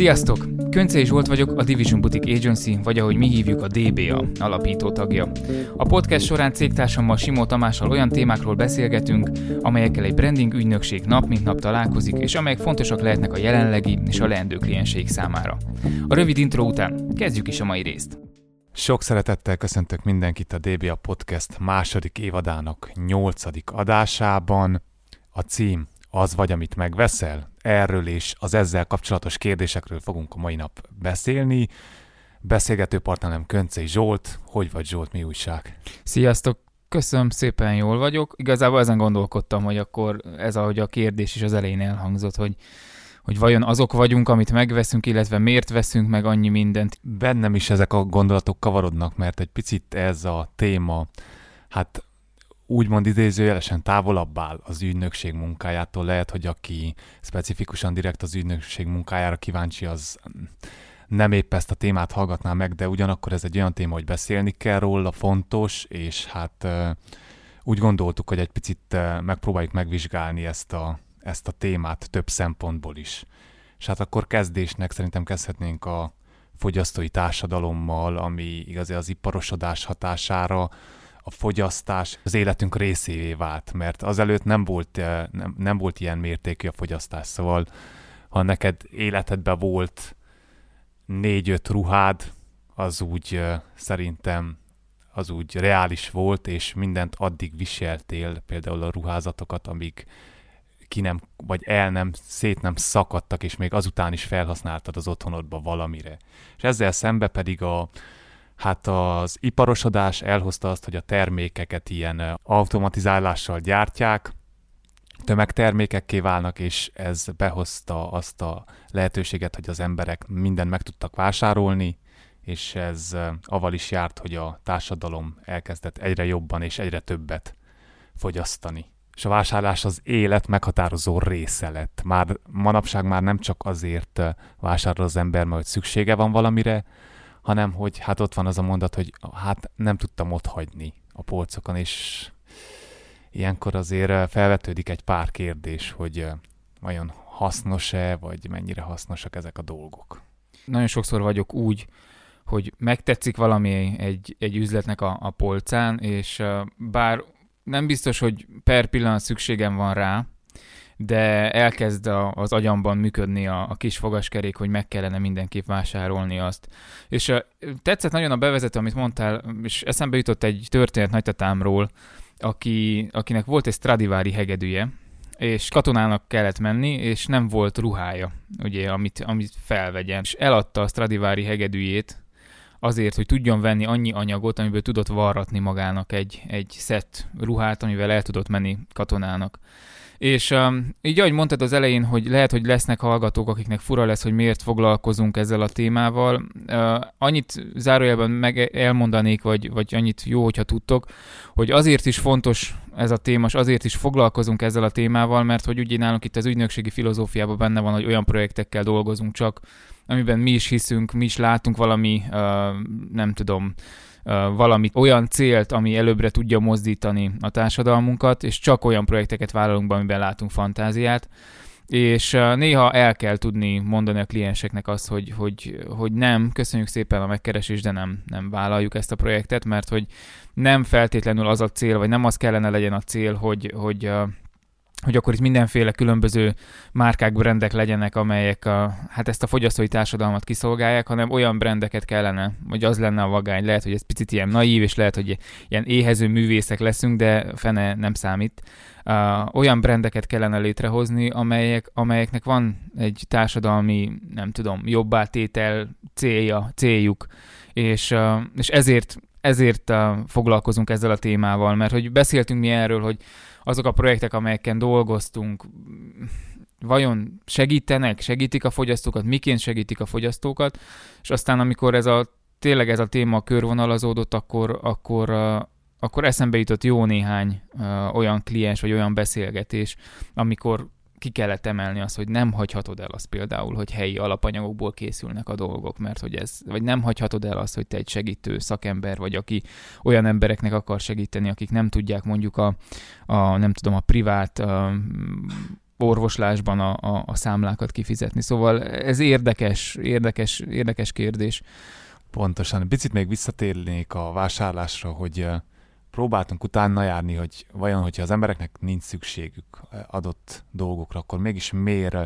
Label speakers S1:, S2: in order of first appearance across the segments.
S1: Sziasztok! Köncei Zsolt vagyok, a Division Boutique Agency, vagy ahogy mi hívjuk a DBA alapító tagja. A podcast során cégtársammal Simó Tamással olyan témákról beszélgetünk, amelyekkel egy branding ügynökség nap mint nap találkozik, és amelyek fontosak lehetnek a jelenlegi és a leendő klienseik számára. A rövid intro után kezdjük is a mai részt.
S2: Sok szeretettel köszöntök mindenkit a DBA Podcast második évadának nyolcadik adásában. A cím az vagy, amit megveszel? Erről és az ezzel kapcsolatos kérdésekről fogunk a mai nap beszélni. Beszélgető partnerem Köncei Zsolt. Hogy vagy Zsolt, mi újság?
S1: Sziasztok! Köszönöm szépen, jól vagyok. Igazából ezen gondolkodtam, hogy akkor ez, ahogy a kérdés is az elején elhangzott, hogy hogy vajon azok vagyunk, amit megveszünk, illetve miért veszünk meg annyi mindent.
S2: Bennem is ezek a gondolatok kavarodnak, mert egy picit ez a téma, hát úgymond idézőjelesen távolabb áll az ügynökség munkájától. Lehet, hogy aki specifikusan direkt az ügynökség munkájára kíváncsi, az nem épp ezt a témát hallgatná meg, de ugyanakkor ez egy olyan téma, hogy beszélni kell róla, fontos, és hát úgy gondoltuk, hogy egy picit megpróbáljuk megvizsgálni ezt a, ezt a témát több szempontból is. És hát akkor kezdésnek szerintem kezdhetnénk a fogyasztói társadalommal, ami igazi az iparosodás hatására a fogyasztás az életünk részévé vált, mert azelőtt nem volt, eh, nem, nem volt ilyen mértékű a fogyasztás, szóval ha neked életedben volt négy-öt ruhád, az úgy eh, szerintem az úgy reális volt, és mindent addig viseltél, például a ruházatokat, amíg ki nem, vagy el nem, szét nem szakadtak, és még azután is felhasználtad az otthonodba valamire. És ezzel szembe pedig a, Hát az iparosodás elhozta azt, hogy a termékeket ilyen automatizálással gyártják, tömegtermékekké válnak, és ez behozta azt a lehetőséget, hogy az emberek mindent meg tudtak vásárolni, és ez aval is járt, hogy a társadalom elkezdett egyre jobban és egyre többet fogyasztani. És a vásárlás az élet meghatározó része lett. Már manapság már nem csak azért vásárol az ember, mert szüksége van valamire, hanem hogy hát ott van az a mondat, hogy hát nem tudtam ott hagyni a polcokon, és ilyenkor azért felvetődik egy pár kérdés, hogy vajon hasznos-e, vagy mennyire hasznosak ezek a dolgok.
S1: Nagyon sokszor vagyok úgy, hogy megtetszik valami egy, egy üzletnek a, a polcán, és bár nem biztos, hogy per pillanat szükségem van rá, de elkezd a, az agyamban működni a, a kis fogaskerék, hogy meg kellene mindenképp vásárolni azt. És uh, tetszett nagyon a bevezető, amit mondtál, és eszembe jutott egy történet nagytatámról, aki, akinek volt egy Stradivári hegedűje, és katonának kellett menni, és nem volt ruhája, ugye, amit, amit felvegyen. És eladta a Stradivári hegedűjét azért, hogy tudjon venni annyi anyagot, amiből tudott varratni magának egy, egy szett ruhát, amivel el tudott menni katonának. És um, így ahogy mondtad az elején, hogy lehet, hogy lesznek hallgatók, akiknek fura lesz, hogy miért foglalkozunk ezzel a témával. Uh, annyit zárójelben meg elmondanék, vagy, vagy annyit jó, hogyha tudtok, hogy azért is fontos ez a téma, és azért is foglalkozunk ezzel a témával, mert hogy ugye nálunk itt az ügynökségi filozófiában benne van, hogy olyan projektekkel dolgozunk csak, amiben mi is hiszünk, mi is látunk valami, uh, nem tudom, valami olyan célt, ami előbbre tudja mozdítani a társadalmunkat, és csak olyan projekteket vállalunk be, amiben látunk fantáziát, és néha el kell tudni mondani a klienseknek azt, hogy, hogy, hogy nem, köszönjük szépen a megkeresést, de nem, nem vállaljuk ezt a projektet, mert hogy nem feltétlenül az a cél, vagy nem az kellene legyen a cél, hogy, hogy hogy akkor itt mindenféle különböző márkák, brendek legyenek, amelyek a, hát ezt a fogyasztói társadalmat kiszolgálják, hanem olyan brendeket kellene, hogy az lenne a vagány. Lehet, hogy ez picit ilyen naív, és lehet, hogy ilyen éhező művészek leszünk, de fene nem számít. Uh, olyan brendeket kellene létrehozni, amelyek, amelyeknek van egy társadalmi, nem tudom, jobbátétel célja, céljuk, és, uh, és ezért, ezért uh, foglalkozunk ezzel a témával, mert hogy beszéltünk mi erről, hogy azok a projektek, amelyeken dolgoztunk, vajon segítenek, segítik a fogyasztókat, miként segítik a fogyasztókat, és aztán amikor ez a tényleg ez a téma körvonalazódott, akkor, akkor, akkor eszembe jutott jó néhány olyan kliens vagy olyan beszélgetés, amikor ki kellett emelni azt, hogy nem hagyhatod el azt például, hogy helyi alapanyagokból készülnek a dolgok, mert hogy ez, vagy nem hagyhatod el azt, hogy te egy segítő szakember vagy, aki olyan embereknek akar segíteni, akik nem tudják mondjuk a, a nem tudom, a privát a, orvoslásban a, a, a számlákat kifizetni. Szóval ez érdekes, érdekes, érdekes kérdés.
S2: Pontosan. Picit még visszatérnék a vásárlásra, hogy próbáltunk utána járni, hogy vajon, hogyha az embereknek nincs szükségük adott dolgokra, akkor mégis miért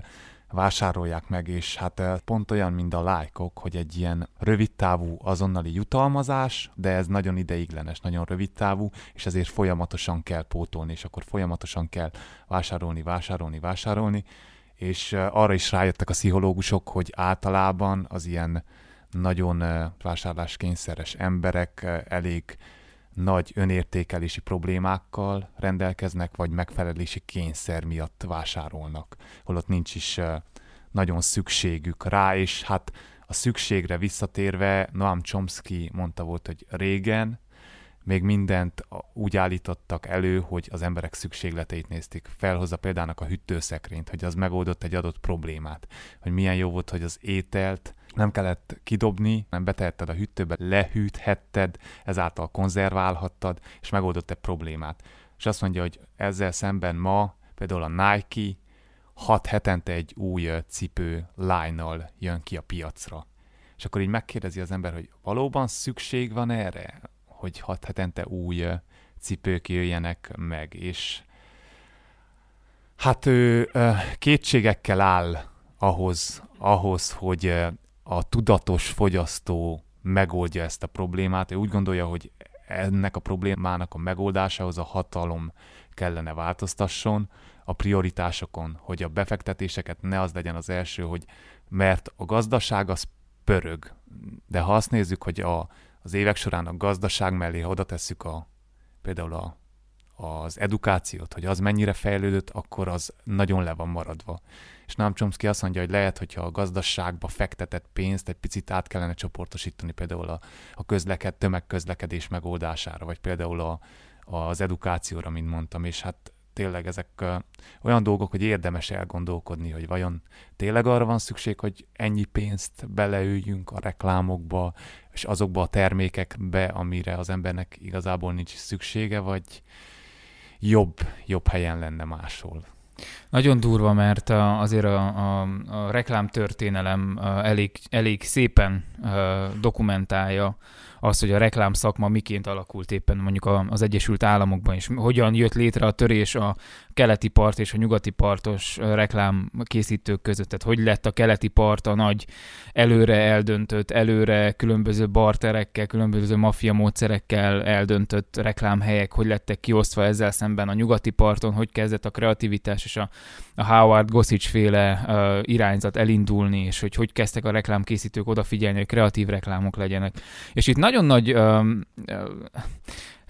S2: vásárolják meg, és hát pont olyan, mint a lájkok, hogy egy ilyen rövidtávú azonnali jutalmazás, de ez nagyon ideiglenes, nagyon rövidtávú, és ezért folyamatosan kell pótolni, és akkor folyamatosan kell vásárolni, vásárolni, vásárolni, és arra is rájöttek a pszichológusok, hogy általában az ilyen nagyon vásárláskényszeres emberek elég nagy önértékelési problémákkal rendelkeznek, vagy megfelelési kényszer miatt vásárolnak, holott nincs is nagyon szükségük rá, és hát a szükségre visszatérve Noam Chomsky mondta volt, hogy régen még mindent úgy állítottak elő, hogy az emberek szükségleteit nézték. Felhozza példának a hűtőszekrényt, hogy az megoldott egy adott problémát. Hogy milyen jó volt, hogy az ételt nem kellett kidobni, nem betehetted a hűtőbe, lehűthetted, ezáltal konzerválhattad, és megoldott egy problémát. És azt mondja, hogy ezzel szemben ma például a Nike hat hetente egy új cipő line jön ki a piacra. És akkor így megkérdezi az ember, hogy valóban szükség van erre, hogy hat hetente új cipők jöjjenek meg, és hát ő kétségekkel áll ahhoz, ahhoz, hogy a tudatos fogyasztó megoldja ezt a problémát. Ő úgy gondolja, hogy ennek a problémának a megoldásához a hatalom kellene változtasson a prioritásokon, hogy a befektetéseket ne az legyen az első, hogy mert a gazdaság az pörög, de ha azt nézzük, hogy a, az évek során a gazdaság mellé oda tesszük a, például a, az edukációt, hogy az mennyire fejlődött, akkor az nagyon le van maradva és nem Chomsky azt mondja, hogy lehet, hogyha a gazdaságba fektetett pénzt egy picit át kellene csoportosítani például a, a közleked, tömegközlekedés megoldására, vagy például a, az edukációra, mint mondtam, és hát tényleg ezek olyan dolgok, hogy érdemes elgondolkodni, hogy vajon tényleg arra van szükség, hogy ennyi pénzt beleüljünk a reklámokba, és azokba a termékekbe, amire az embernek igazából nincs szüksége, vagy jobb, jobb helyen lenne máshol.
S1: Nagyon durva, mert azért a, a, a reklámtörténelem elég, elég szépen dokumentálja az, hogy a reklám szakma miként alakult éppen mondjuk az Egyesült Államokban, és hogyan jött létre a törés a keleti part és a nyugati partos reklámkészítők között. Tehát hogy lett a keleti part a nagy előre eldöntött, előre különböző barterekkel, különböző maffia módszerekkel eldöntött reklámhelyek, hogy lettek kiosztva ezzel szemben a nyugati parton, hogy kezdett a kreativitás és a, a Howard Gossage féle uh, irányzat elindulni, és hogy hogy kezdtek a reklámkészítők odafigyelni, hogy kreatív reklámok legyenek. És itt nagyon nagy uh, uh,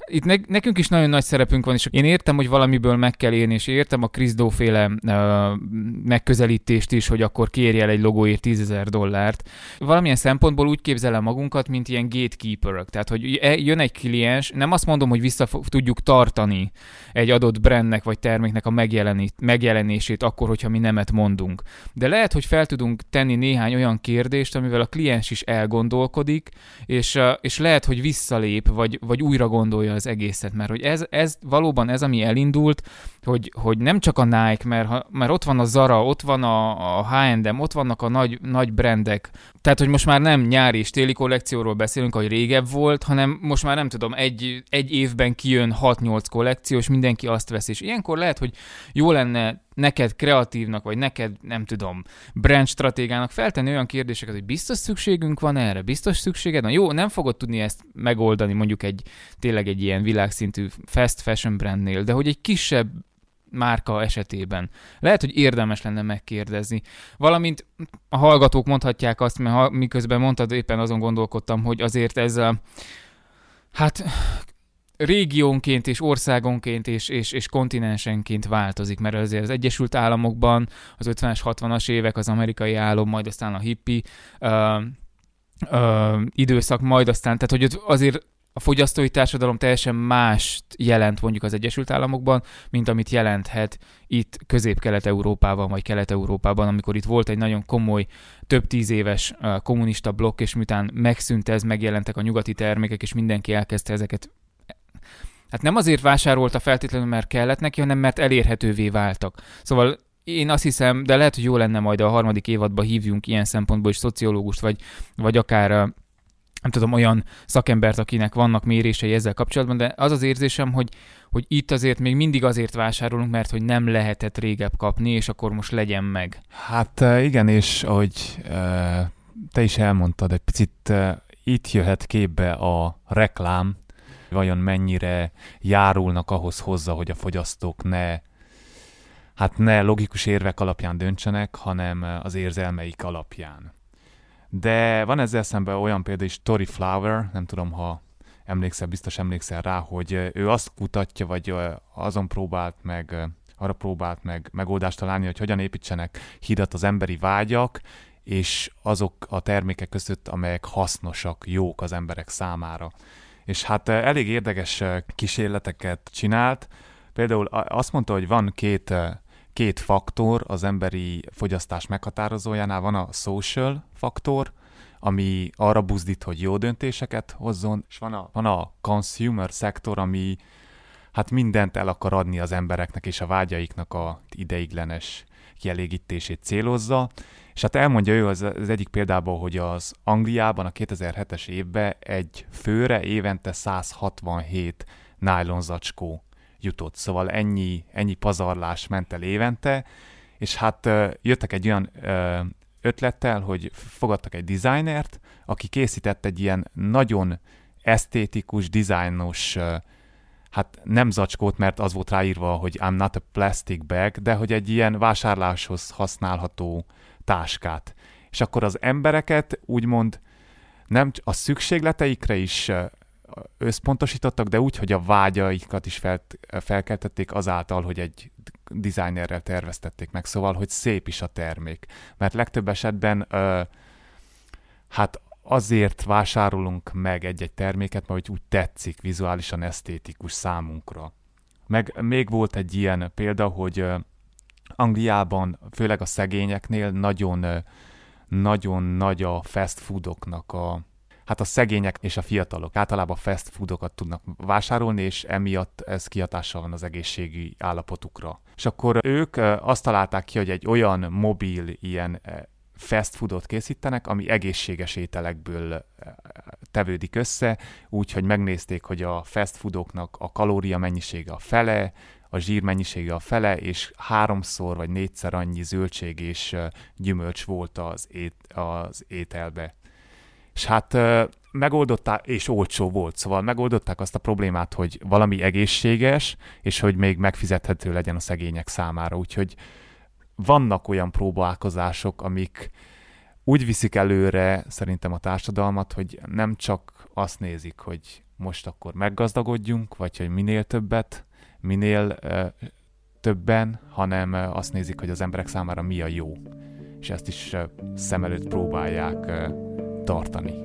S1: itt ne, nekünk is nagyon nagy szerepünk van, és én értem, hogy valamiből meg kell élni, és értem a Chris féle megközelítést is, hogy akkor kérj el egy logóért 10 dollárt. Valamilyen szempontból úgy képzelem magunkat, mint ilyen gatekeeperök. Tehát, hogy e, jön egy kliens, nem azt mondom, hogy vissza tudjuk tartani egy adott brandnek vagy terméknek a megjelenését akkor, hogyha mi nemet mondunk. De lehet, hogy fel tudunk tenni néhány olyan kérdést, amivel a kliens is elgondolkodik, és, és lehet, hogy visszalép, vagy, vagy újra gondolja az egészet, mert hogy ez, ez valóban ez, ami elindult, hogy, hogy nem csak a Nike, mert, mert ott van a Zara, ott van a, a H&M, ott vannak a nagy, nagy brandek, tehát, hogy most már nem nyári és téli kollekcióról beszélünk, ahogy régebb volt, hanem most már nem tudom, egy, egy évben kijön 6-8 kollekció, és mindenki azt vesz, és ilyenkor lehet, hogy jó lenne neked kreatívnak, vagy neked, nem tudom, brand stratégának feltenni olyan kérdéseket, hogy biztos szükségünk van erre, biztos szükséged van. Jó, nem fogod tudni ezt megoldani mondjuk egy tényleg egy ilyen világszintű fast fashion brandnél, de hogy egy kisebb márka esetében. Lehet, hogy érdemes lenne megkérdezni. Valamint a hallgatók mondhatják azt, mert ha, miközben mondtad, éppen azon gondolkodtam, hogy azért ez a, hát régiónként és országonként és, és, és kontinensenként változik, mert azért az Egyesült Államokban az 50-es, 60-as évek az amerikai álom, majd aztán a hippi uh, uh, időszak, majd aztán, tehát hogy azért a fogyasztói társadalom teljesen mást jelent mondjuk az Egyesült Államokban, mint amit jelenthet itt Közép-Kelet-Európában vagy Kelet-Európában, amikor itt volt egy nagyon komoly, több tíz éves kommunista blokk, és miután megszűnt ez, megjelentek a nyugati termékek, és mindenki elkezdte ezeket hát nem azért vásárolta feltétlenül, mert kellett neki, hanem mert elérhetővé váltak. Szóval én azt hiszem, de lehet, hogy jó lenne majd a harmadik évadban hívjunk ilyen szempontból is szociológust, vagy, vagy akár nem tudom, olyan szakembert, akinek vannak mérései ezzel kapcsolatban, de az az érzésem, hogy, hogy itt azért még mindig azért vásárolunk, mert hogy nem lehetett régebb kapni, és akkor most legyen meg.
S2: Hát igen, és ahogy te is elmondtad, egy picit itt jöhet képbe a reklám, vajon mennyire járulnak ahhoz hozzá, hogy a fogyasztók ne hát ne logikus érvek alapján döntsenek, hanem az érzelmeik alapján. De van ezzel szemben olyan példa is, Tori Flower, nem tudom, ha emlékszel, biztos emlékszel rá, hogy ő azt kutatja, vagy azon próbált meg, arra próbált meg megoldást találni, hogy hogyan építsenek hidat az emberi vágyak, és azok a termékek között, amelyek hasznosak, jók az emberek számára. És hát elég érdekes kísérleteket csinált. Például azt mondta, hogy van két két faktor az emberi fogyasztás meghatározójánál. Van a social faktor, ami arra buzdít, hogy jó döntéseket hozzon, és van a, van a consumer szektor, ami hát mindent el akar adni az embereknek és a vágyaiknak a ideiglenes kielégítését célozza. És hát elmondja ő az, az egyik példából, hogy az Angliában a 2007-es évben egy főre évente 167 nylon zacskó jutott. Szóval ennyi, ennyi pazarlás ment el évente, és hát jöttek egy olyan ötlettel, hogy fogadtak egy designert, aki készített egy ilyen nagyon esztétikus, dizájnos, hát nem zacskót, mert az volt ráírva, hogy I'm not a plastic bag, de hogy egy ilyen vásárláshoz használható táskát. És akkor az embereket úgymond nem a szükségleteikre is összpontosítottak, de úgy, hogy a vágyaikat is fel, felkeltették azáltal, hogy egy designerrel terveztették meg, szóval, hogy szép is a termék. Mert legtöbb esetben ö, hát azért vásárolunk meg egy-egy terméket, mert hogy úgy tetszik, vizuálisan esztétikus számunkra. Meg még volt egy ilyen példa, hogy Angliában, főleg a szegényeknél nagyon, nagyon nagy a fast foodoknak a, hát a szegények és a fiatalok általában fast foodokat tudnak vásárolni, és emiatt ez kihatással van az egészségi állapotukra. És akkor ők azt találták ki, hogy egy olyan mobil ilyen fast foodot készítenek, ami egészséges ételekből tevődik össze, úgyhogy megnézték, hogy a fast foodoknak a kalória mennyisége a fele, a zsír mennyisége a fele, és háromszor vagy négyszer annyi zöldség és gyümölcs volt az, ét, az ételbe. És hát megoldották, és olcsó volt, szóval megoldották azt a problémát, hogy valami egészséges, és hogy még megfizethető legyen a szegények számára. Úgyhogy vannak olyan próbálkozások, amik úgy viszik előre szerintem a társadalmat, hogy nem csak azt nézik, hogy most akkor meggazdagodjunk, vagy hogy minél többet, minél uh, többen, hanem azt nézik, hogy az emberek számára mi a jó. És ezt is uh, szem előtt próbálják uh, tartani.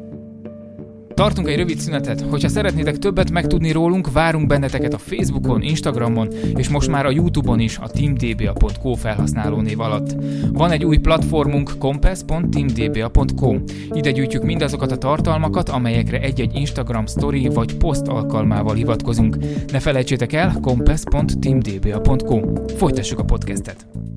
S1: Tartunk egy rövid szünetet, hogyha szeretnétek többet megtudni rólunk, várunk benneteket a Facebookon, Instagramon, és most már a Youtube-on is a teamdba.co felhasználó név alatt. Van egy új platformunk compass.teamdba.com. Ide gyűjtjük mindazokat a tartalmakat, amelyekre egy-egy Instagram story vagy post alkalmával hivatkozunk. Ne felejtsétek el, compass.teamdba.com. Folytassuk a podcastet!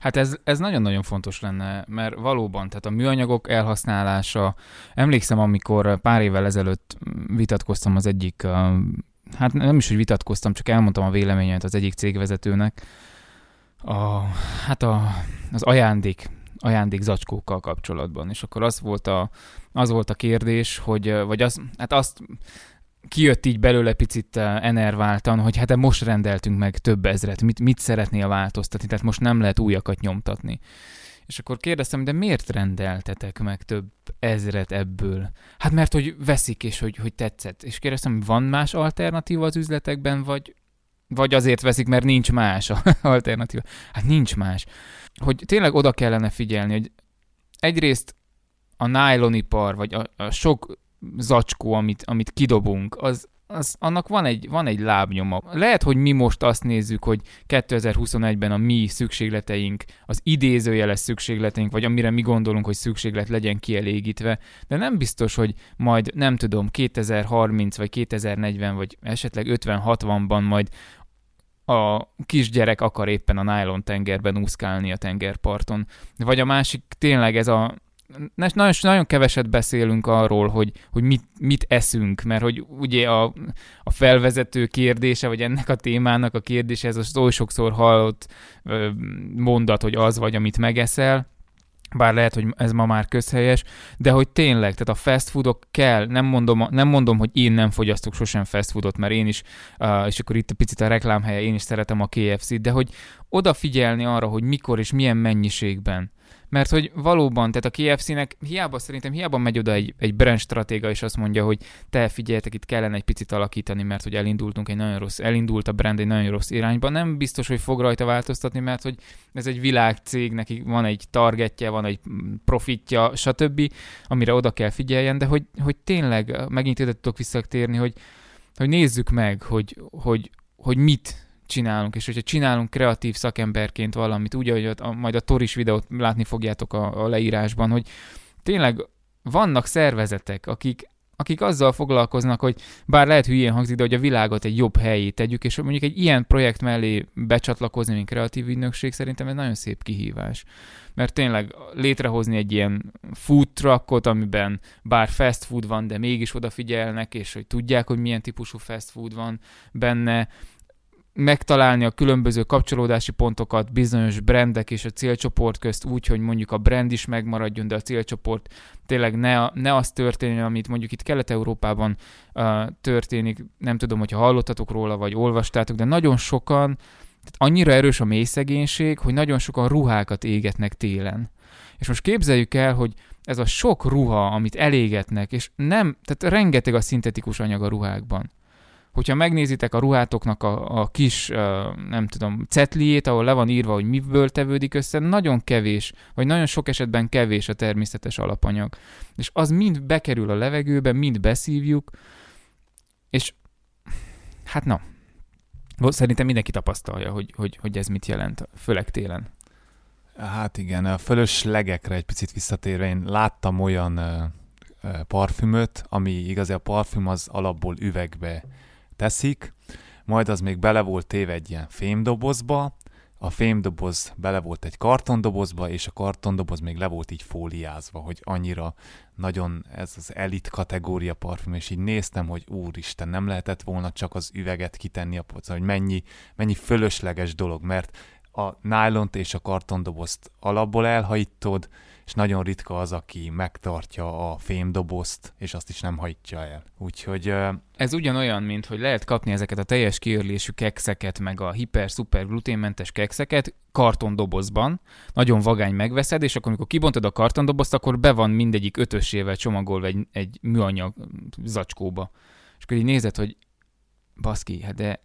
S1: Hát ez, ez nagyon-nagyon fontos lenne, mert valóban, tehát a műanyagok elhasználása, emlékszem, amikor pár évvel ezelőtt vitatkoztam az egyik, hát nem is, hogy vitatkoztam, csak elmondtam a véleményemet az egyik cégvezetőnek, a, hát a, az ajándék, ajándék zacskókkal kapcsolatban. És akkor az volt a, az volt a kérdés, hogy, vagy az, hát azt kijött így belőle picit eh, enerváltan, hogy hát most rendeltünk meg több ezret, mit, mit szeretnél változtatni, tehát most nem lehet újakat nyomtatni. És akkor kérdeztem, de miért rendeltetek meg több ezret ebből? Hát mert, hogy veszik, és hogy, hogy tetszett. És kérdeztem, van más alternatíva az üzletekben, vagy, vagy azért veszik, mert nincs más alternatíva. Hát nincs más. Hogy tényleg oda kellene figyelni, hogy egyrészt a nylonipar, vagy a, a sok zacskó, amit, amit kidobunk, az, az, annak van egy, van egy lábnyoma. Lehet, hogy mi most azt nézzük, hogy 2021-ben a mi szükségleteink, az idézőjeles szükségleteink, vagy amire mi gondolunk, hogy szükséglet legyen kielégítve, de nem biztos, hogy majd, nem tudom, 2030 vagy 2040 vagy esetleg 50-60-ban majd a kisgyerek akar éppen a nylon tengerben úszkálni a tengerparton. Vagy a másik tényleg ez a nagyon, nagyon keveset beszélünk arról, hogy, hogy mit, mit eszünk, mert hogy ugye a, a felvezető kérdése, vagy ennek a témának a kérdése, ez az oly sokszor hallott mondat, hogy az vagy, amit megeszel, bár lehet, hogy ez ma már közhelyes, de hogy tényleg, tehát a fast foodok kell, nem mondom, nem mondom hogy én nem fogyasztok sosem fast foodot, mert én is, és akkor itt a picit a reklámhelye, én is szeretem a KFC-t, de hogy odafigyelni arra, hogy mikor és milyen mennyiségben mert hogy valóban, tehát a KFC-nek hiába szerintem hiába megy oda egy, egy brand stratéga, és azt mondja, hogy te figyeljetek, itt kellene egy picit alakítani, mert hogy elindultunk egy nagyon rossz, elindult a brand egy nagyon rossz irányba. Nem biztos, hogy fog rajta változtatni, mert hogy ez egy világcég, neki van egy targetje, van egy profitja, stb., amire oda kell figyeljen, de hogy, hogy tényleg megint ide tudok visszatérni, hogy, hogy nézzük meg, hogy, hogy, hogy mit csinálunk, és hogyha csinálunk kreatív szakemberként valamit, úgy, hogy a, majd a Toris videót látni fogjátok a, a leírásban, hogy tényleg vannak szervezetek, akik, akik azzal foglalkoznak, hogy bár lehet hülyén hangzik, de hogy a világot egy jobb helyé tegyük, és mondjuk egy ilyen projekt mellé becsatlakozni, mint kreatív ügynökség, szerintem ez nagyon szép kihívás. Mert tényleg létrehozni egy ilyen food truckot, amiben bár fast food van, de mégis odafigyelnek, és hogy tudják, hogy milyen típusú fast food van benne, megtalálni a különböző kapcsolódási pontokat bizonyos brandek és a célcsoport közt úgy, hogy mondjuk a brand is megmaradjon, de a célcsoport tényleg ne, ne az történjen, amit mondjuk itt Kelet-Európában uh, történik. Nem tudom, hogyha hallottatok róla, vagy olvastátok, de nagyon sokan, tehát annyira erős a mély hogy nagyon sokan ruhákat égetnek télen. És most képzeljük el, hogy ez a sok ruha, amit elégetnek, és nem, tehát rengeteg a szintetikus anyag a ruhákban hogyha megnézitek a ruhátoknak a, a kis, nem tudom, cetliét, ahol le van írva, hogy miből tevődik össze, nagyon kevés, vagy nagyon sok esetben kevés a természetes alapanyag. És az mind bekerül a levegőbe, mind beszívjuk, és hát na, szerintem mindenki tapasztalja, hogy, hogy, hogy ez mit jelent, főleg télen.
S2: Hát igen, a fölöslegekre egy picit visszatérve, én láttam olyan parfümöt, ami igazi a parfüm az alapból üvegbe teszik, majd az még bele volt téve egy ilyen fémdobozba, a fémdoboz bele volt egy kartondobozba, és a kartondoboz még le volt így fóliázva, hogy annyira nagyon ez az elit kategória parfüm, és így néztem, hogy úristen, nem lehetett volna csak az üveget kitenni a polcra, hogy mennyi, mennyi fölösleges dolog, mert a nylont és a kartondobozt alapból elhajítod, és nagyon ritka az, aki megtartja a fémdobozt, és azt is nem hajtja el. Úgyhogy...
S1: Ez ugyanolyan, mint hogy lehet kapni ezeket a teljes kiörlésű kekszeket, meg a hiper-szuper gluténmentes kekszeket kartondobozban, nagyon vagány megveszed, és akkor amikor kibontod a kartondobozt, akkor be van mindegyik ötösével csomagolva egy, egy műanyag zacskóba. És akkor így nézed, hogy baszki, hát de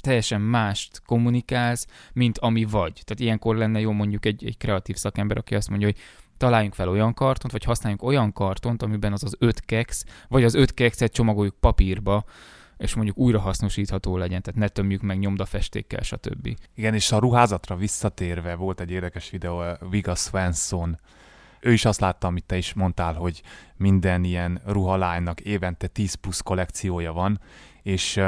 S1: teljesen mást kommunikálsz, mint ami vagy. Tehát ilyenkor lenne jó mondjuk egy, egy kreatív szakember, aki azt mondja, hogy találjunk fel olyan kartont, vagy használjunk olyan kartont, amiben az az öt keksz, vagy az öt kekszet csomagoljuk papírba, és mondjuk újra hasznosítható legyen, tehát ne tömjük meg nyomdafestékkel, stb.
S2: Igen, és a ruházatra visszatérve volt egy érdekes videó, Viga Svensson, ő is azt látta, amit te is mondtál, hogy minden ilyen ruhalánynak évente 10 plusz kollekciója van, és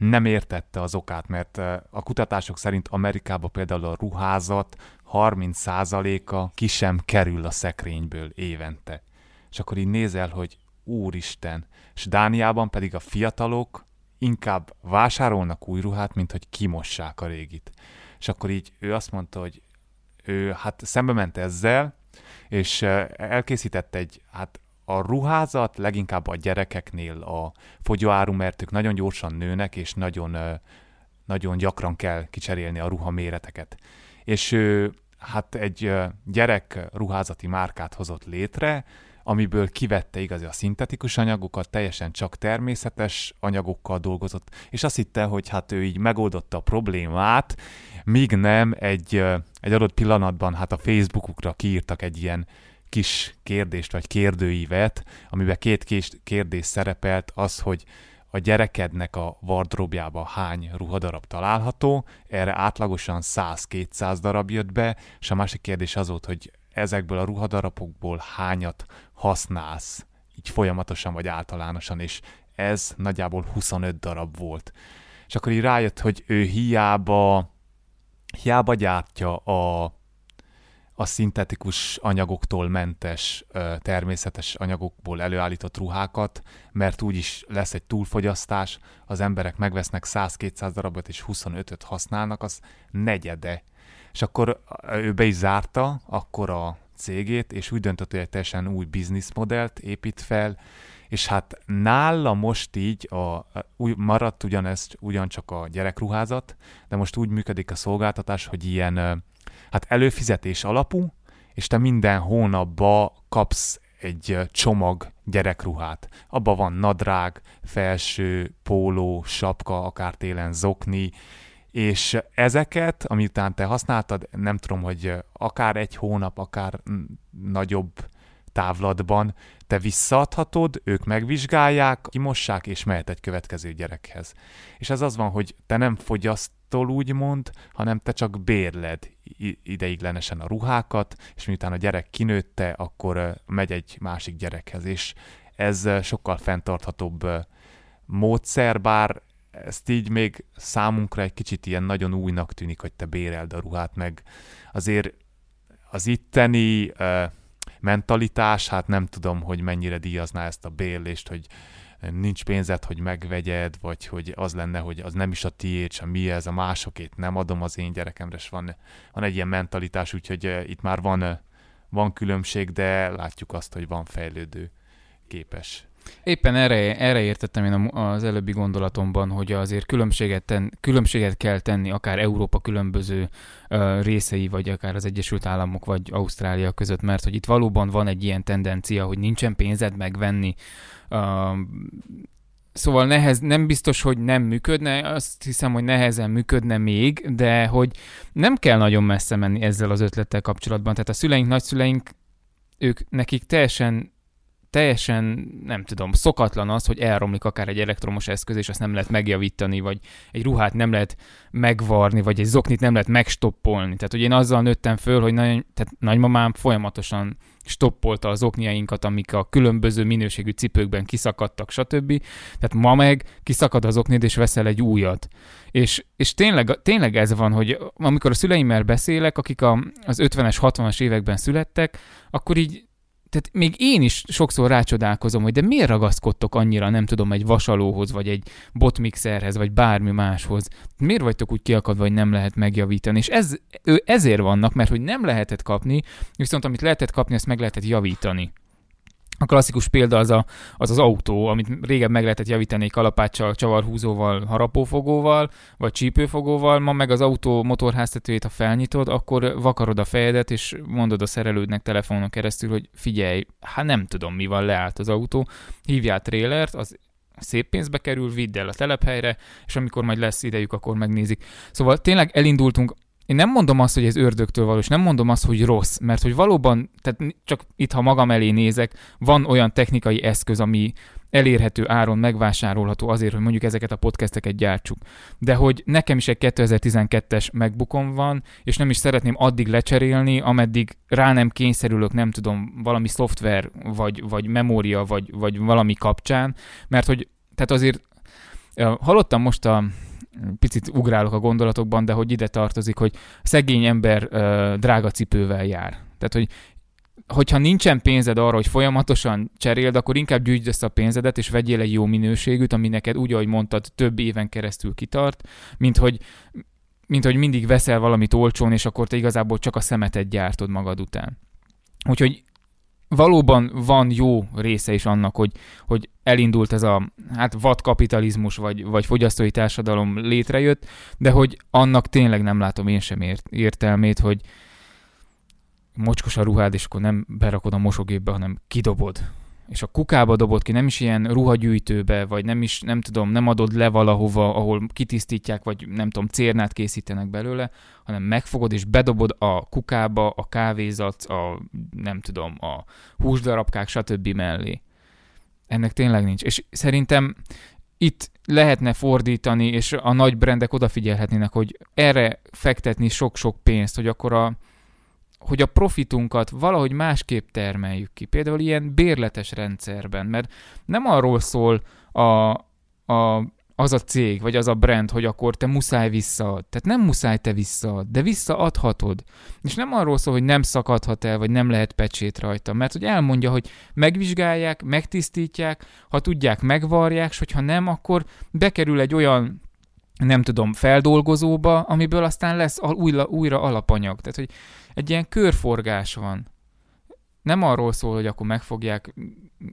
S2: nem értette az okát, mert a kutatások szerint Amerikában például a ruházat 30%-a ki sem kerül a szekrényből évente. És akkor így nézel, hogy úristen, és Dániában pedig a fiatalok inkább vásárolnak új ruhát, mint hogy kimossák a régit. És akkor így ő azt mondta, hogy ő hát szembe ment ezzel, és elkészített egy hát a ruházat leginkább a gyerekeknél a fogyóáru, mert ők nagyon gyorsan nőnek, és nagyon, nagyon gyakran kell kicserélni a ruha méreteket. És hát egy gyerek ruházati márkát hozott létre, amiből kivette igazi a szintetikus anyagokat, teljesen csak természetes anyagokkal dolgozott, és azt hitte, hogy hát ő így megoldotta a problémát, míg nem egy, egy adott pillanatban hát a Facebookukra kiírtak egy ilyen kis kérdést vagy kérdőívet, amiben két kérdés szerepelt, az, hogy a gyerekednek a wardrobjába hány ruhadarab található, erre átlagosan 100-200 darab jött be, és a másik kérdés az volt, hogy ezekből a ruhadarabokból hányat használsz, így folyamatosan vagy általánosan, és ez nagyjából 25 darab volt. És akkor így rájött, hogy ő hiába, hiába gyártja a a szintetikus anyagoktól mentes, természetes anyagokból előállított ruhákat, mert úgyis lesz egy túlfogyasztás, az emberek megvesznek 100-200 darabot és 25-öt használnak, az negyede. És akkor ő be is zárta akkor a cégét, és úgy döntött, hogy egy teljesen új bizniszmodellt épít fel, és hát nála most így a, úgy maradt ugyanez, ugyancsak a gyerekruházat, de most úgy működik a szolgáltatás, hogy ilyen hát előfizetés alapú, és te minden hónapba kapsz egy csomag gyerekruhát. Abba van nadrág, felső, póló, sapka, akár télen zokni, és ezeket, amitán te használtad, nem tudom, hogy akár egy hónap, akár nagyobb távlatban, te visszaadhatod, ők megvizsgálják, kimossák, és mehet egy következő gyerekhez. És ez az van, hogy te nem fogyasztol úgymond, hanem te csak bérled ideiglenesen a ruhákat, és miután a gyerek kinőtte, akkor megy egy másik gyerekhez, és ez sokkal fenntarthatóbb módszer, bár ezt így még számunkra egy kicsit ilyen nagyon újnak tűnik, hogy te béreld a ruhát, meg azért az itteni mentalitás, hát nem tudom, hogy mennyire díjazná ezt a bérlést, hogy nincs pénzed, hogy megvegyed, vagy hogy az lenne, hogy az nem is a tiéd, sem mi ez, a másokét nem adom az én gyerekemre, és van, van egy ilyen mentalitás, úgyhogy itt már van, van különbség, de látjuk azt, hogy van fejlődő képes
S1: Éppen erre, erre értettem én az előbbi gondolatomban, hogy azért különbséget, ten, különbséget kell tenni akár Európa különböző részei, vagy akár az Egyesült Államok, vagy Ausztrália között, mert hogy itt valóban van egy ilyen tendencia, hogy nincsen pénzed megvenni Szóval nehez, nem biztos, hogy nem működne, azt hiszem, hogy nehezen működne még, de hogy nem kell nagyon messze menni ezzel az ötlettel kapcsolatban. Tehát a szüleink, nagyszüleink, ők nekik teljesen teljesen, nem tudom, szokatlan az, hogy elromlik akár egy elektromos eszköz, és azt nem lehet megjavítani, vagy egy ruhát nem lehet megvarni, vagy egy zoknit nem lehet megstoppolni. Tehát, hogy én azzal nőttem föl, hogy nagyon, tehát nagymamám folyamatosan stoppolta az okniainkat, amik a különböző minőségű cipőkben kiszakadtak, stb. Tehát ma meg kiszakad az oknid, és veszel egy újat. És, és tényleg, tényleg ez van, hogy amikor a szüleimmel beszélek, akik a, az 50-es, 60-as években születtek, akkor így tehát még én is sokszor rácsodálkozom, hogy de miért ragaszkodtok annyira, nem tudom, egy vasalóhoz, vagy egy botmixerhez, vagy bármi máshoz. Miért vagytok úgy kiakadva, hogy nem lehet megjavítani? És ez, ő ezért vannak, mert hogy nem lehetett kapni, viszont amit lehetett kapni, ezt meg lehetett javítani. A klasszikus példa az, a, az az autó, amit régen meg lehetett javítani egy kalapáccsal, csavarhúzóval, harapófogóval, vagy csípőfogóval, ma meg az autó motorháztetőjét, ha felnyitod, akkor vakarod a fejedet, és mondod a szerelődnek telefonon keresztül, hogy figyelj, hát nem tudom mi van, leállt az autó, hívjál trélert, az szép pénzbe kerül, vidd el a telephelyre, és amikor majd lesz idejük, akkor megnézik. Szóval tényleg elindultunk én nem mondom azt, hogy ez ördögtől valós, nem mondom azt, hogy rossz, mert hogy valóban, tehát csak itt, ha magam elé nézek, van olyan technikai eszköz, ami elérhető áron megvásárolható azért, hogy mondjuk ezeket a podcasteket gyártsuk. De hogy nekem is egy 2012-es megbukom van, és nem is szeretném addig lecserélni, ameddig rá nem kényszerülök, nem tudom, valami szoftver, vagy, vagy memória, vagy, vagy valami kapcsán, mert hogy, tehát azért hallottam most a, picit ugrálok a gondolatokban, de hogy ide tartozik, hogy szegény ember uh, drága cipővel jár. Tehát, hogy hogyha nincsen pénzed arra, hogy folyamatosan cseréld, akkor inkább gyűjtsd ezt a pénzedet, és vegyél egy jó minőségűt, ami neked úgy, ahogy mondtad, több éven keresztül kitart, mint hogy, mint hogy mindig veszel valamit olcsón, és akkor te igazából csak a szemetet gyártod magad után. Úgyhogy valóban van jó része is annak, hogy, hogy elindult ez a hát vadkapitalizmus vagy, vagy fogyasztói társadalom létrejött, de hogy annak tényleg nem látom én sem ért, értelmét, hogy mocskos a ruhád, és akkor nem berakod a mosógépbe, hanem kidobod és a kukába dobod ki, nem is ilyen ruhagyűjtőbe, vagy nem is, nem tudom, nem adod le valahova, ahol kitisztítják, vagy nem tudom, cérnát készítenek belőle, hanem megfogod és bedobod a kukába a kávézat, a nem tudom, a húsdarabkák, stb. mellé. Ennek tényleg nincs. És szerintem itt lehetne fordítani, és a nagy brendek odafigyelhetnének, hogy erre fektetni sok-sok pénzt, hogy akkor a, hogy a profitunkat valahogy másképp termeljük ki. Például ilyen bérletes rendszerben, mert nem arról szól a, a, az a cég, vagy az a brand, hogy akkor te muszáj visszaad. Tehát nem muszáj te visszaad, de visszaadhatod. És nem arról szól, hogy nem szakadhat el, vagy nem lehet pecsét rajta, mert hogy elmondja, hogy megvizsgálják, megtisztítják, ha tudják, megvarják, és hogyha nem, akkor bekerül egy olyan nem tudom, feldolgozóba, amiből aztán lesz újra, újra alapanyag. Tehát, hogy egy ilyen körforgás van. Nem arról szól, hogy akkor megfogják,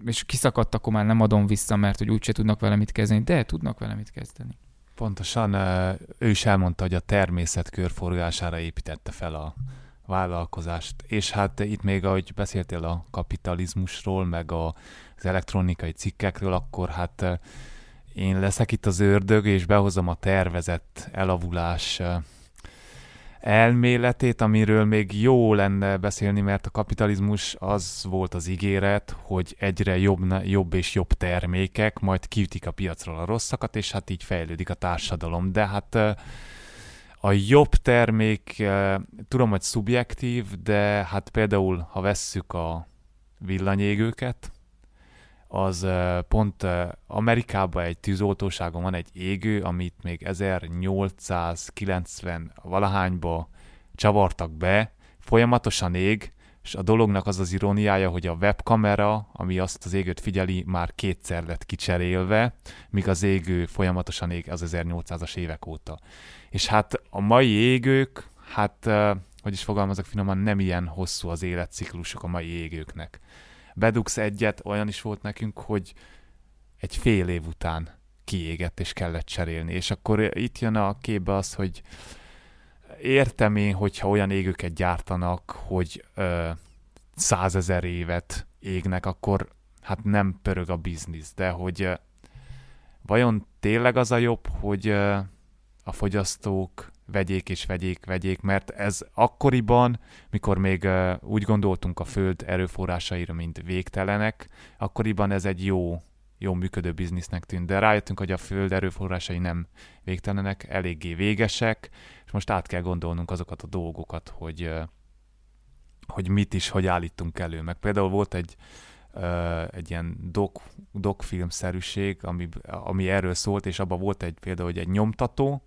S1: és kiszakadt, akkor már nem adom vissza, mert hogy úgyse tudnak vele mit kezdeni, de tudnak vele mit kezdeni.
S2: Pontosan, ő is elmondta, hogy a természet körforgására építette fel a vállalkozást. És hát itt még, ahogy beszéltél a kapitalizmusról, meg a, az elektronikai cikkekről, akkor hát én leszek itt az ördög, és behozom a tervezett elavulás elméletét, amiről még jó lenne beszélni, mert a kapitalizmus az volt az ígéret, hogy egyre jobb, jobb és jobb termékek, majd kiütik a piacról a rosszakat, és hát így fejlődik a társadalom. De hát a jobb termék, tudom, hogy szubjektív, de hát például, ha vesszük a villanyégőket, az pont Amerikában egy tűzoltóságon van egy égő, amit még 1890 valahányba csavartak be, folyamatosan ég, és a dolognak az az iróniája, hogy a webkamera, ami azt az égőt figyeli, már kétszer lett kicserélve, míg az égő folyamatosan ég az 1800-as évek óta. És hát a mai égők, hát, hogy is fogalmazok finoman, nem ilyen hosszú az életciklusok a mai égőknek bedugsz egyet, olyan is volt nekünk, hogy egy fél év után kiégett és kellett cserélni. És akkor itt jön a képbe az, hogy értem én, hogyha olyan égőket gyártanak, hogy százezer évet égnek, akkor hát nem pörög a biznisz, de hogy ö, vajon tényleg az a jobb, hogy ö, a fogyasztók vegyék és vegyék, vegyék, mert ez akkoriban, mikor még úgy gondoltunk a föld erőforrásaira, mint végtelenek, akkoriban ez egy jó, jó működő biznisznek tűnt, de rájöttünk, hogy a föld erőforrásai nem végtelenek, eléggé végesek, és most át kell gondolnunk azokat a dolgokat, hogy, hogy mit is, hogy állítunk elő. Meg például volt egy, egy ilyen dok, dokfilmszerűség, ami, ami erről szólt, és abban volt egy például, hogy egy nyomtató,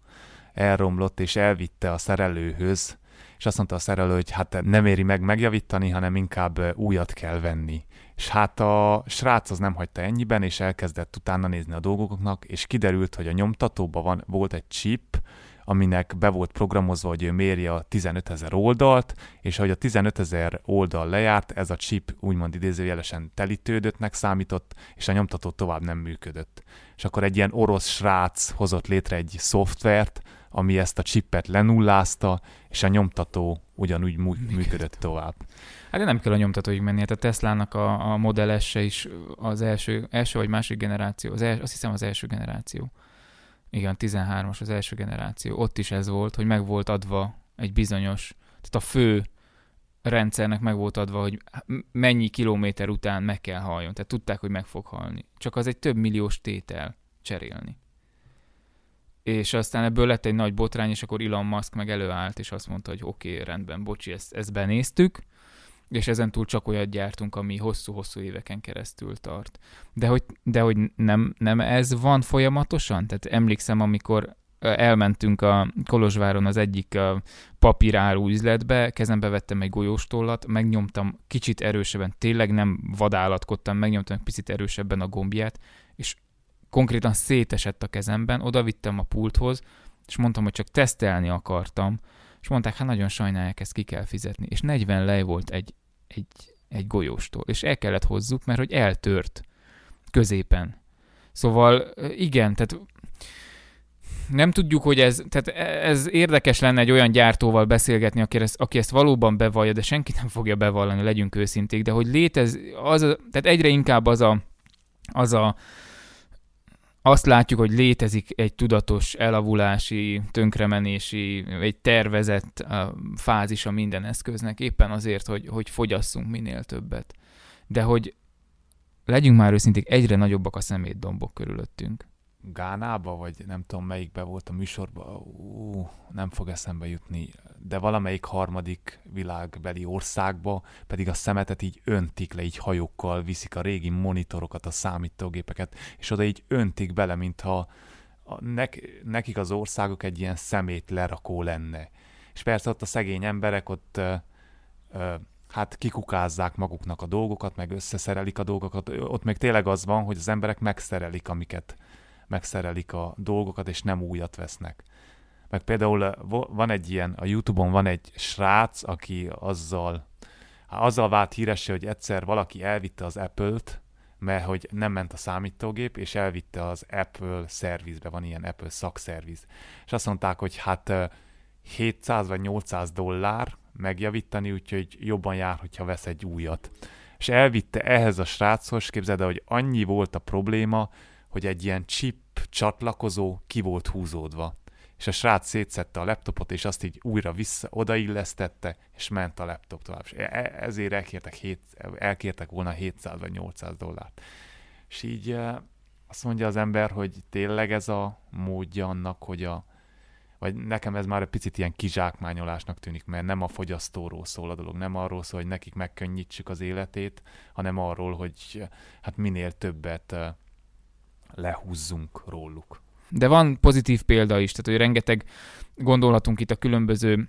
S2: elromlott és elvitte a szerelőhöz, és azt mondta a szerelő, hogy hát nem éri meg megjavítani, hanem inkább újat kell venni. És hát a srác az nem hagyta ennyiben, és elkezdett utána nézni a dolgoknak, és kiderült, hogy a nyomtatóban van, volt egy chip, aminek be volt programozva, hogy ő méri a 15 ezer oldalt, és ahogy a 15 ezer oldal lejárt, ez a chip úgymond idézőjelesen telítődöttnek számított, és a nyomtató tovább nem működött. És akkor egy ilyen orosz srác hozott létre egy szoftvert, ami ezt a chipet lenullázta, és a nyomtató ugyanúgy működött tovább.
S1: Hát de nem kell a nyomtatóig menni, hát a Tesla-nak a, a Model s is az első, első vagy másik generáció, az els, azt hiszem az első generáció. Igen, 13-as az első generáció. Ott is ez volt, hogy meg volt adva egy bizonyos, tehát a fő rendszernek meg volt adva, hogy mennyi kilométer után meg kell haljon. Tehát tudták, hogy meg fog halni. Csak az egy több milliós tétel cserélni és aztán ebből lett egy nagy botrány, és akkor Elon Musk meg előállt, és azt mondta, hogy oké, okay, rendben, bocsi, ezt, ezt benéztük, és ezen túl csak olyat gyártunk, ami hosszú-hosszú éveken keresztül tart. De hogy, de hogy nem, nem ez van folyamatosan? Tehát emlékszem, amikor elmentünk a Kolozsváron az egyik papíráru üzletbe, kezembe vettem egy golyóstollat, megnyomtam kicsit erősebben, tényleg nem vadállatkodtam, megnyomtam egy picit erősebben a gombját, és konkrétan szétesett a kezemben, oda vittem a pulthoz, és mondtam, hogy csak tesztelni akartam, és mondták, hát nagyon sajnálják, ezt ki kell fizetni. És 40 lej volt egy, egy, egy golyóstól, és el kellett hozzuk, mert hogy eltört középen. Szóval igen, tehát nem tudjuk, hogy ez, tehát ez érdekes lenne egy olyan gyártóval beszélgetni, aki ezt, aki ezt valóban bevallja, de senki nem fogja bevallani, legyünk őszinték, de hogy létez, az, tehát egyre inkább az a, az a azt látjuk, hogy létezik egy tudatos elavulási, tönkremenési, egy tervezett fázis a minden eszköznek, éppen azért, hogy, hogy fogyasszunk minél többet. De hogy legyünk már őszinték, egyre nagyobbak a szemétdombok körülöttünk.
S2: Gánába, vagy nem tudom melyikbe volt a műsorban, ú, nem fog eszembe jutni, de valamelyik harmadik világbeli országba pedig a szemetet így öntik le, így hajókkal viszik a régi monitorokat, a számítógépeket, és oda így öntik bele, mintha nek, nekik az országok egy ilyen szemét lerakó lenne. És persze ott a szegény emberek ott ö, ö, hát kikukázzák maguknak a dolgokat, meg összeszerelik a dolgokat. Ott még tényleg az van, hogy az emberek megszerelik, amiket megszerelik a dolgokat, és nem újat vesznek. Meg például van egy ilyen, a Youtube-on van egy srác, aki azzal, azzal vált híresse, hogy egyszer valaki elvitte az Apple-t, mert hogy nem ment a számítógép, és elvitte az Apple szervizbe, van ilyen Apple szakszerviz. És azt mondták, hogy hát 700 vagy 800 dollár megjavítani, úgyhogy jobban jár, hogyha vesz egy újat. És elvitte ehhez a sráchoz, képzeld el, hogy annyi volt a probléma, hogy egy ilyen chip csatlakozó ki volt húzódva. És a srác szétszette a laptopot, és azt így újra vissza odaillesztette, és ment a laptop tovább. És e, e, ezért elkértek, hét, elkértek volna 700 vagy 800 dollárt. És így e, azt mondja az ember, hogy tényleg ez a módja annak, hogy a vagy nekem ez már egy picit ilyen kizsákmányolásnak tűnik, mert nem a fogyasztóról szól a dolog, nem arról szól, hogy nekik megkönnyítsük az életét, hanem arról, hogy hát minél többet lehúzzunk róluk.
S1: De van pozitív példa is, tehát hogy rengeteg gondolhatunk itt a különböző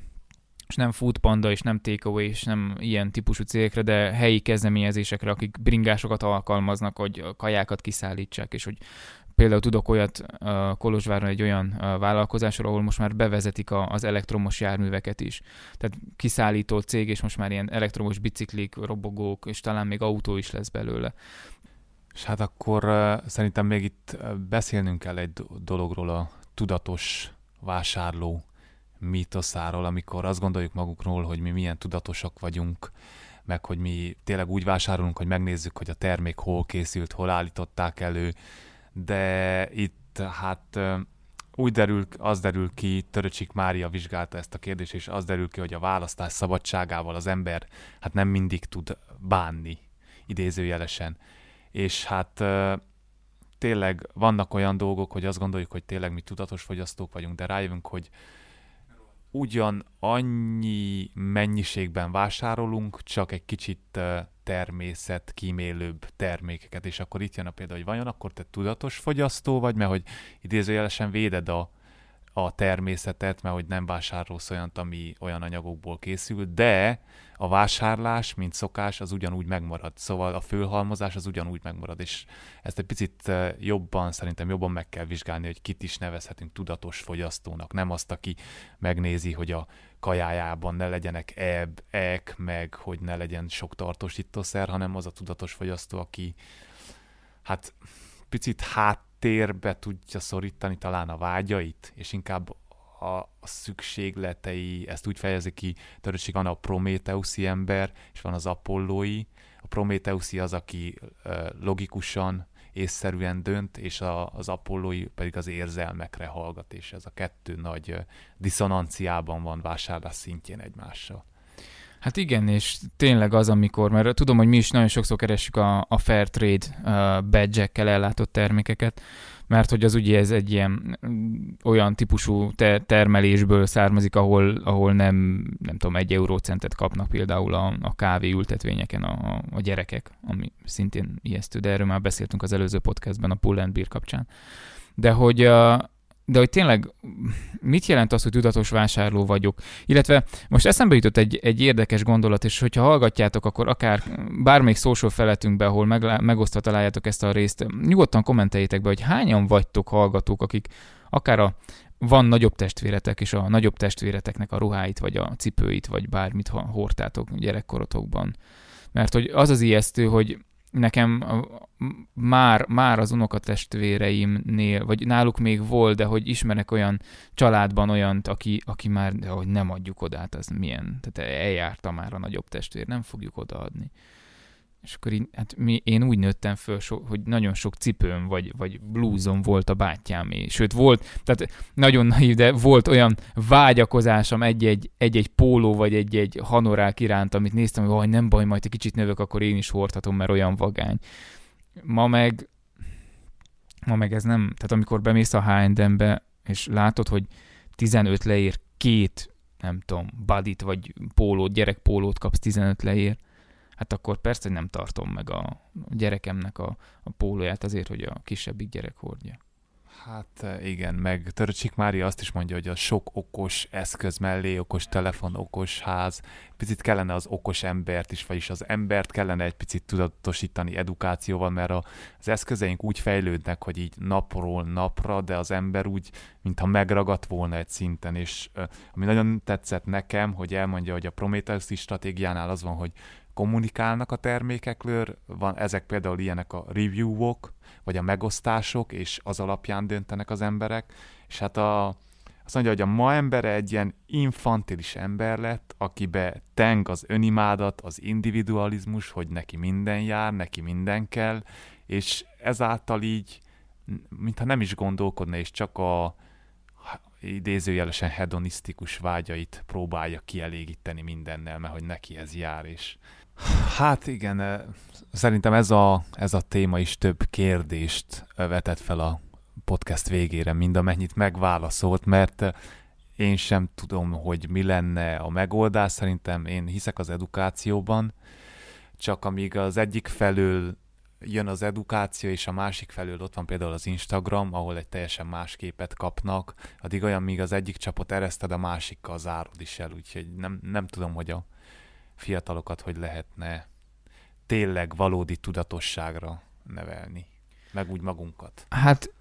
S1: és nem Food Panda, és nem Takeaway, és nem ilyen típusú cégekre, de helyi kezdeményezésekre, akik bringásokat alkalmaznak, hogy kajákat kiszállítsák, és hogy például tudok olyat Kolozsváron egy olyan vállalkozásról, ahol most már bevezetik az elektromos járműveket is. Tehát kiszállító cég, és most már ilyen elektromos biciklik, robogók, és talán még autó is lesz belőle.
S2: És hát akkor szerintem még itt beszélnünk kell egy dologról, a tudatos vásárló mítoszáról, amikor azt gondoljuk magukról, hogy mi milyen tudatosak vagyunk, meg hogy mi tényleg úgy vásárolunk, hogy megnézzük, hogy a termék hol készült, hol állították elő, de itt hát úgy derül, az derül ki, Töröcsik Mária vizsgálta ezt a kérdést, és az derül ki, hogy a választás szabadságával az ember hát nem mindig tud bánni, idézőjelesen és hát tényleg vannak olyan dolgok, hogy azt gondoljuk, hogy tényleg mi tudatos fogyasztók vagyunk, de rájövünk, hogy ugyan annyi mennyiségben vásárolunk, csak egy kicsit természet kímélőbb termékeket, és akkor itt jön a példa, hogy vajon akkor te tudatos fogyasztó vagy, mert hogy idézőjelesen véded a a természetet, mert hogy nem vásárolsz olyant, ami olyan anyagokból készül, de a vásárlás, mint szokás, az ugyanúgy megmarad. Szóval a fölhalmozás az ugyanúgy megmarad, és ezt egy picit jobban, szerintem jobban meg kell vizsgálni, hogy kit is nevezhetünk tudatos fogyasztónak. Nem azt, aki megnézi, hogy a kajájában ne legyenek ebb, ek, meg hogy ne legyen sok tartósítószer, hanem az a tudatos fogyasztó, aki hát picit hát térbe tudja szorítani talán a vágyait, és inkább a, szükségletei, ezt úgy fejezi ki, törösség van a prométeuszi ember, és van az apollói. A prométeuszi az, aki logikusan, észszerűen dönt, és a, az apollói pedig az érzelmekre hallgat, és ez a kettő nagy diszonanciában van vásárlás szintjén egymással.
S1: Hát igen, és tényleg az, amikor, mert tudom, hogy mi is nagyon sokszor keressük a, a fair trade uh, badge-ekkel ellátott termékeket, mert hogy az ugye ez egy ilyen mm, olyan típusú te- termelésből származik, ahol, ahol nem, nem tudom, egy eurócentet kapnak például a, a kávé ültetvényeken a, a gyerekek, ami szintén ijesztő, de erről már beszéltünk az előző podcastben a Pull and Beer kapcsán. De hogy uh, de hogy tényleg mit jelent az, hogy tudatos vásárló vagyok? Illetve most eszembe jutott egy, egy érdekes gondolat, és hogyha hallgatjátok, akkor akár bármelyik social feletünkbe, ahol meg, megosztva találjátok ezt a részt, nyugodtan kommenteljétek be, hogy hányan vagytok hallgatók, akik akár a van nagyobb testvéretek, és a nagyobb testvéreteknek a ruháit, vagy a cipőit, vagy bármit hordtátok gyerekkorotokban. Mert hogy az az ijesztő, hogy nekem már, már az unokatestvéreimnél, vagy náluk még volt, de hogy ismerek olyan családban olyant, aki, aki már, hogy nem adjuk oda, hát az milyen, tehát eljárta már a nagyobb testvér, nem fogjuk odaadni. És akkor így, hát mi, én úgy nőttem föl, so, hogy nagyon sok cipőm vagy, vagy blúzom volt a bátyámé. Sőt, volt, tehát nagyon naív, de volt olyan vágyakozásom egy-egy, egy-egy póló vagy egy-egy hanorák iránt, amit néztem, hogy nem baj, majd egy kicsit növök, akkor én is hordhatom, mert olyan vagány. Ma meg, ma meg ez nem, tehát amikor bemész a H&M-be, és látod, hogy 15 leér két, nem tudom, badit vagy pólót, gyerekpólót kapsz 15 leér, hát akkor persze, hogy nem tartom meg a gyerekemnek a, a pólóját azért, hogy a kisebbik gyerek hordja.
S2: Hát eh, igen, meg Töröcsik Mária azt is mondja, hogy a sok okos eszköz mellé, okos telefon, okos ház, picit kellene az okos embert is, vagyis az embert kellene egy picit tudatosítani edukációval, mert az eszközeink úgy fejlődnek, hogy így napról napra, de az ember úgy, mintha megragadt volna egy szinten, és eh, ami nagyon tetszett nekem, hogy elmondja, hogy a Prometheus stratégiánál az van, hogy kommunikálnak a termékekről, van ezek például ilyenek a review-ok, vagy a megosztások, és az alapján döntenek az emberek, és hát a, azt mondja, hogy a ma embere egy ilyen infantilis ember lett, akibe teng az önimádat, az individualizmus, hogy neki minden jár, neki minden kell, és ezáltal így, mintha nem is gondolkodna, és csak a idézőjelesen hedonisztikus vágyait próbálja kielégíteni mindennel, mert hogy neki ez jár, és Hát igen, szerintem ez a, ez a téma is több kérdést vetett fel a podcast végére, mind amennyit megválaszolt, mert én sem tudom, hogy mi lenne a megoldás. Szerintem én hiszek az edukációban, csak amíg az egyik felől jön az edukáció, és a másik felől ott van például az Instagram, ahol egy teljesen más képet kapnak, addig olyan, míg az egyik csapot ereszted, a másikkal zárod is el, úgyhogy nem, nem tudom, hogy a fiatalokat hogy lehetne tényleg valódi tudatosságra nevelni, meg úgy magunkat.
S1: Hát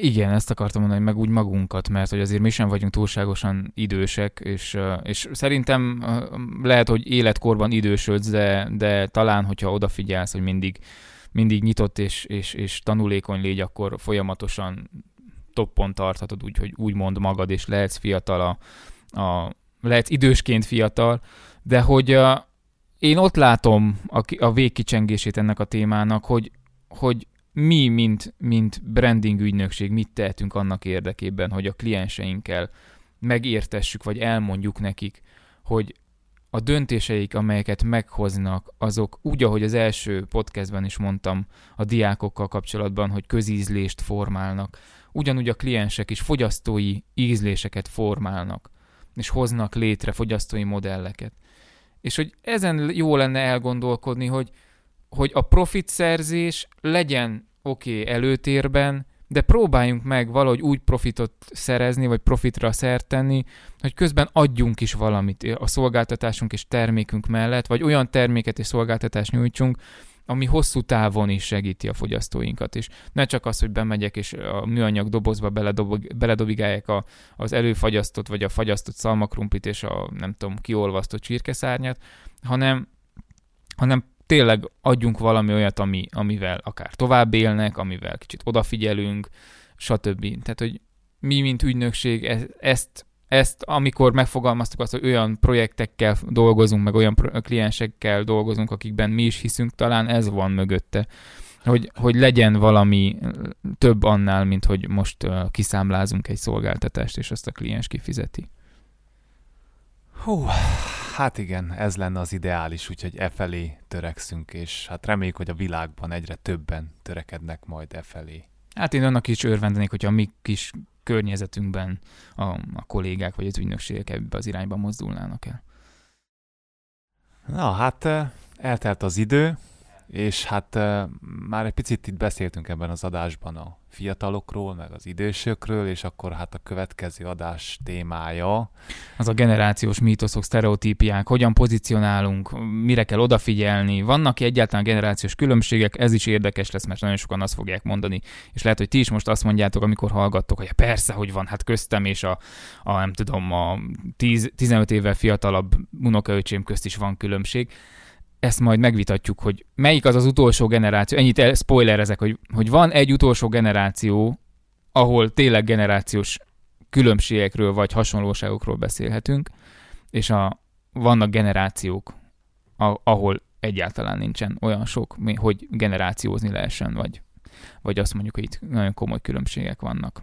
S1: igen, ezt akartam mondani, meg úgy magunkat, mert hogy azért mi sem vagyunk túlságosan idősek, és, és szerintem lehet, hogy életkorban idősödsz, de, de talán, hogyha odafigyelsz, hogy mindig, mindig nyitott és, és, és tanulékony légy, akkor folyamatosan toppon tarthatod, úgyhogy úgymond magad, és lehetsz fiatal a, a lehetsz idősként fiatal, de hogy én ott látom a, a végkicsengését ennek a témának, hogy, hogy mi, mint, mint branding ügynökség, mit tehetünk annak érdekében, hogy a klienseinkkel megértessük, vagy elmondjuk nekik, hogy a döntéseik, amelyeket meghoznak, azok úgy, ahogy az első podcastben is mondtam a diákokkal kapcsolatban, hogy közízlést formálnak, ugyanúgy a kliensek is fogyasztói ízléseket formálnak, és hoznak létre fogyasztói modelleket. És hogy ezen jó lenne elgondolkodni, hogy, hogy a profit szerzés legyen oké okay, előtérben, de próbáljunk meg valahogy úgy profitot szerezni, vagy profitra szert tenni, hogy közben adjunk is valamit a szolgáltatásunk és termékünk mellett, vagy olyan terméket és szolgáltatást nyújtsunk, ami hosszú távon is segíti a fogyasztóinkat, és ne csak az, hogy bemegyek és a műanyag dobozba beledobog, beledobigálják a, az előfagyasztott vagy a fagyasztott szalmakrumplit és a nem tudom, kiolvasztott csirkeszárnyat, hanem, hanem tényleg adjunk valami olyat, ami, amivel akár tovább élnek, amivel kicsit odafigyelünk, stb. Tehát, hogy mi, mint ügynökség e, ezt ezt, amikor megfogalmaztuk azt, hogy olyan projektekkel dolgozunk, meg olyan kliensekkel dolgozunk, akikben mi is hiszünk, talán ez van mögötte. Hogy, hogy legyen valami több annál, mint hogy most uh, kiszámlázunk egy szolgáltatást, és azt a kliens kifizeti.
S2: Hú, hát igen, ez lenne az ideális, úgyhogy e felé törekszünk, és hát reméljük, hogy a világban egyre többen törekednek majd e felé.
S1: Hát én annak is örvendenék, hogyha a mi kis környezetünkben a, a kollégák vagy az ügynökségek ebbe az irányba mozdulnának el.
S2: Na, hát eltelt az idő, és hát már egy picit itt beszéltünk ebben az adásban a fiatalokról, meg az idősökről, és akkor hát a következő adás témája.
S1: Az a generációs mítoszok, sztereotípiák, hogyan pozícionálunk, mire kell odafigyelni, vannak egyáltalán generációs különbségek, ez is érdekes lesz, mert nagyon sokan azt fogják mondani, és lehet, hogy ti is most azt mondjátok, amikor hallgattok, hogy persze, hogy van, hát köztem és a, a nem tudom, a 10, 15 évvel fiatalabb unokaöcsém közt is van különbség ezt majd megvitatjuk, hogy melyik az az utolsó generáció, ennyit el, spoilerezek, hogy, hogy van egy utolsó generáció, ahol tényleg generációs különbségekről vagy hasonlóságokról beszélhetünk, és a, vannak generációk, a, ahol egyáltalán nincsen olyan sok, hogy generációzni lehessen, vagy, vagy azt mondjuk, hogy itt nagyon komoly különbségek vannak.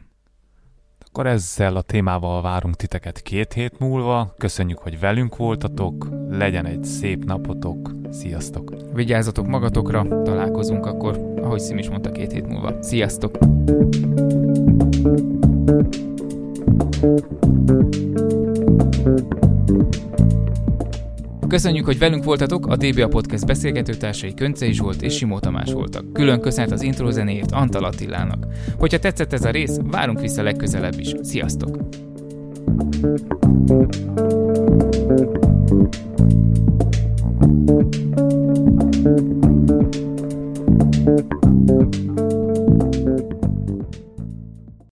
S2: Akkor ezzel a témával várunk titeket két hét múlva. Köszönjük, hogy velünk voltatok. Legyen egy szép napotok. Sziasztok!
S1: Vigyázzatok magatokra, találkozunk akkor, ahogy Szim is mondta, két hét múlva. Sziasztok! Köszönjük, hogy velünk voltatok, a DBA Podcast beszélgetőtársai Könce Zsolt és Simó Tamás voltak. Külön köszönet az intro introzenéért Antal Attilának. Hogyha tetszett ez a rész, várunk vissza legközelebb is. Sziasztok!